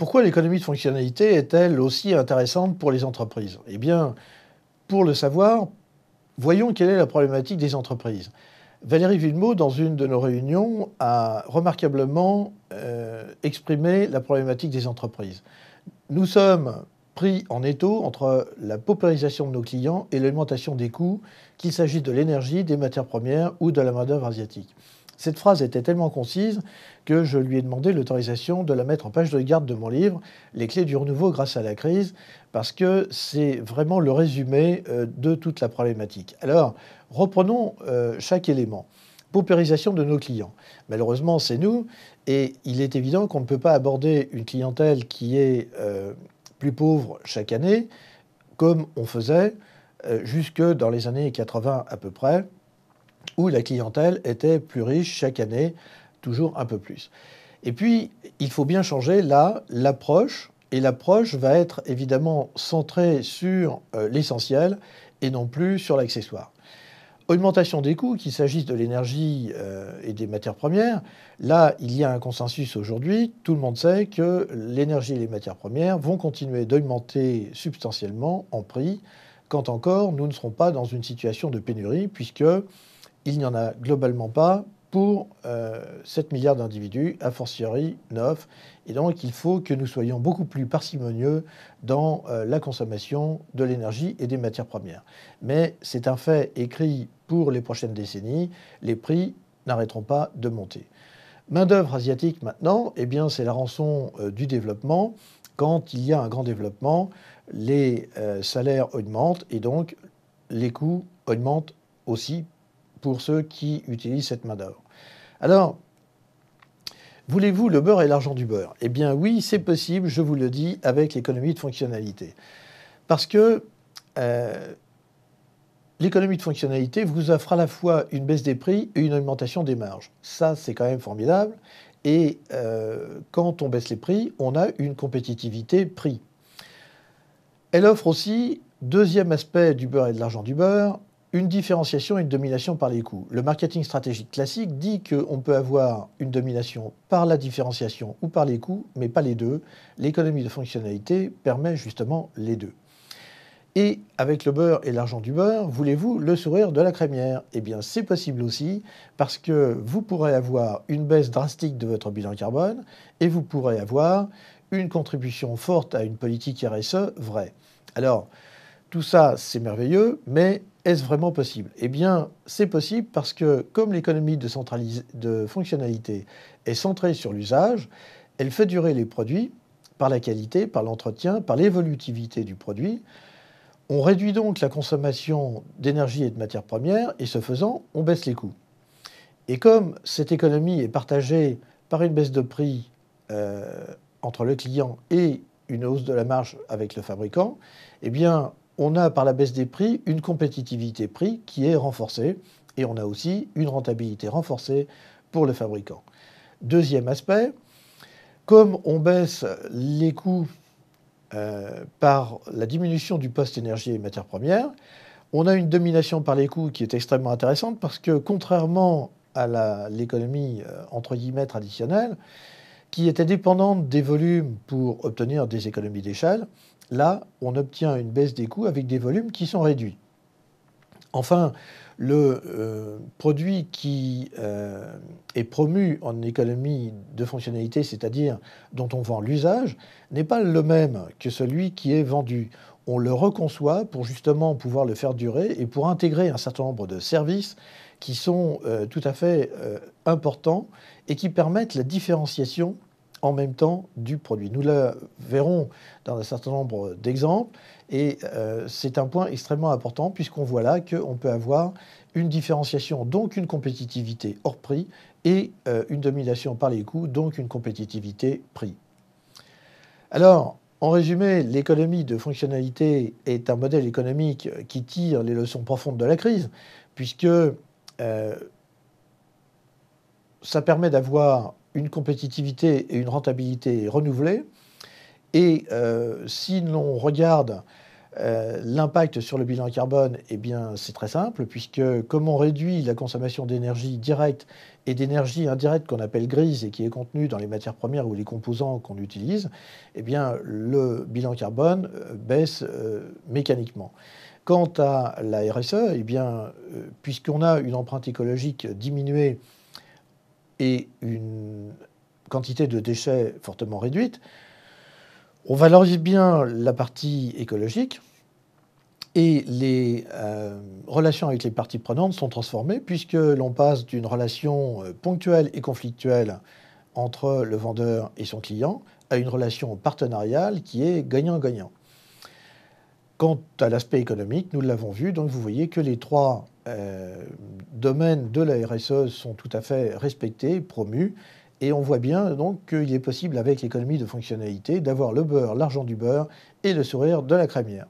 Pourquoi l'économie de fonctionnalité est-elle aussi intéressante pour les entreprises? Eh bien, pour le savoir, voyons quelle est la problématique des entreprises. Valérie Villemot, dans une de nos réunions, a remarquablement euh, exprimé la problématique des entreprises. Nous sommes pris en étau entre la paupérisation de nos clients et l'augmentation des coûts, qu'il s'agisse de l'énergie, des matières premières ou de la main-d'œuvre asiatique. Cette phrase était tellement concise que je lui ai demandé l'autorisation de la mettre en page de garde de mon livre, Les clés du renouveau grâce à la crise, parce que c'est vraiment le résumé euh, de toute la problématique. Alors, reprenons euh, chaque élément. Paupérisation de nos clients. Malheureusement, c'est nous, et il est évident qu'on ne peut pas aborder une clientèle qui est euh, plus pauvre chaque année, comme on faisait jusque dans les années 80 à peu près, où la clientèle était plus riche chaque année, toujours un peu plus. Et puis, il faut bien changer là l'approche, et l'approche va être évidemment centrée sur euh, l'essentiel et non plus sur l'accessoire. Augmentation des coûts, qu'il s'agisse de l'énergie euh, et des matières premières, là, il y a un consensus aujourd'hui. Tout le monde sait que l'énergie et les matières premières vont continuer d'augmenter substantiellement en prix, quand encore nous ne serons pas dans une situation de pénurie, puisque il n'y en a globalement pas pour 7 euh, milliards d'individus, a fortiori 9. Et donc, il faut que nous soyons beaucoup plus parcimonieux dans euh, la consommation de l'énergie et des matières premières. Mais c'est un fait écrit pour les prochaines décennies. Les prix n'arrêteront pas de monter. Main-d'œuvre asiatique maintenant, eh bien, c'est la rançon euh, du développement. Quand il y a un grand développement, les salaires augmentent et donc les coûts augmentent aussi pour ceux qui utilisent cette main-d'œuvre. Alors, voulez-vous le beurre et l'argent du beurre? Eh bien oui, c'est possible, je vous le dis, avec l'économie de fonctionnalité. Parce que euh, l'économie de fonctionnalité vous offre à la fois une baisse des prix et une augmentation des marges. Ça, c'est quand même formidable. Et euh, quand on baisse les prix, on a une compétitivité prix. Elle offre aussi, deuxième aspect du beurre et de l'argent du beurre, une différenciation et une domination par les coûts. Le marketing stratégique classique dit qu'on peut avoir une domination par la différenciation ou par les coûts, mais pas les deux. L'économie de fonctionnalité permet justement les deux. Et avec le beurre et l'argent du beurre, voulez-vous le sourire de la crémière? Eh bien, c'est possible aussi parce que vous pourrez avoir une baisse drastique de votre bilan carbone et vous pourrez avoir une contribution forte à une politique RSE vraie. Alors, tout ça, c'est merveilleux, mais est-ce vraiment possible? Eh bien, c'est possible parce que comme l'économie de, fonctionnalité est centrée sur l'usage, elle fait durer les produits par la qualité, par l'entretien, par l'évolutivité du produit. On réduit donc la consommation d'énergie et de matières premières et ce faisant, on baisse les coûts. Et comme cette économie est partagée par une baisse de prix euh, entre le client et une hausse de la marge avec le fabricant, eh bien, on a par la baisse des prix une compétitivité prix qui est renforcée et on a aussi une rentabilité renforcée pour le fabricant. Deuxième aspect, comme on baisse les coûts euh, par la diminution du poste énergie et matières premières, on a une domination par les coûts qui est extrêmement intéressante parce que contrairement à l'économie euh, entre guillemets traditionnelle, qui était dépendante des volumes pour obtenir des économies d'échelle, Là, on obtient une baisse des coûts avec des volumes qui sont réduits. Enfin, le euh, produit qui euh, est promu en économie de fonctionnalité, c'est-à-dire dont on vend l'usage, n'est pas le même que celui qui est vendu. On le reconçoit pour justement pouvoir le faire durer et pour intégrer un certain nombre de services qui sont euh, tout à fait importants et qui permettent la différenciation en même temps du produit. Nous le verrons dans un certain nombre d'exemples et euh, c'est un point extrêmement important puisqu'on voit là qu'on peut avoir une différenciation, donc une compétitivité hors prix et euh, une domination par les coûts, donc une compétitivité prix. Alors, en résumé, l'économie de fonctionnalité est un modèle économique qui tire les leçons profondes de la crise, puisque euh, ça permet d'avoir une compétitivité et une rentabilité renouvelées. Et euh, si l'on regarde euh, l'impact sur le bilan carbone, eh c'est très simple, puisque comme on réduit la consommation d'énergie directe et d'énergie indirecte qu'on appelle grise et qui est contenue dans les matières premières ou les composants qu'on utilise, eh bien, le bilan carbone euh, baisse euh, mécaniquement. Quant à la RSE, eh bien, puisqu'on a une empreinte écologique diminuée et une quantité de déchets fortement réduite, on valorise bien la partie écologique et les euh, relations avec les parties prenantes sont transformées puisque l'on passe d'une relation euh, ponctuelle et conflictuelle entre le vendeur et son client à une relation partenariale qui est gagnant-gagnant. Quant à l'aspect économique, nous l'avons vu, donc vous voyez que les trois euh, domaines de la RSE sont tout à fait respectés, promus, et on voit bien donc qu'il est possible avec l'économie de fonctionnalité d'avoir le beurre, l'argent du beurre et le sourire de la crémière.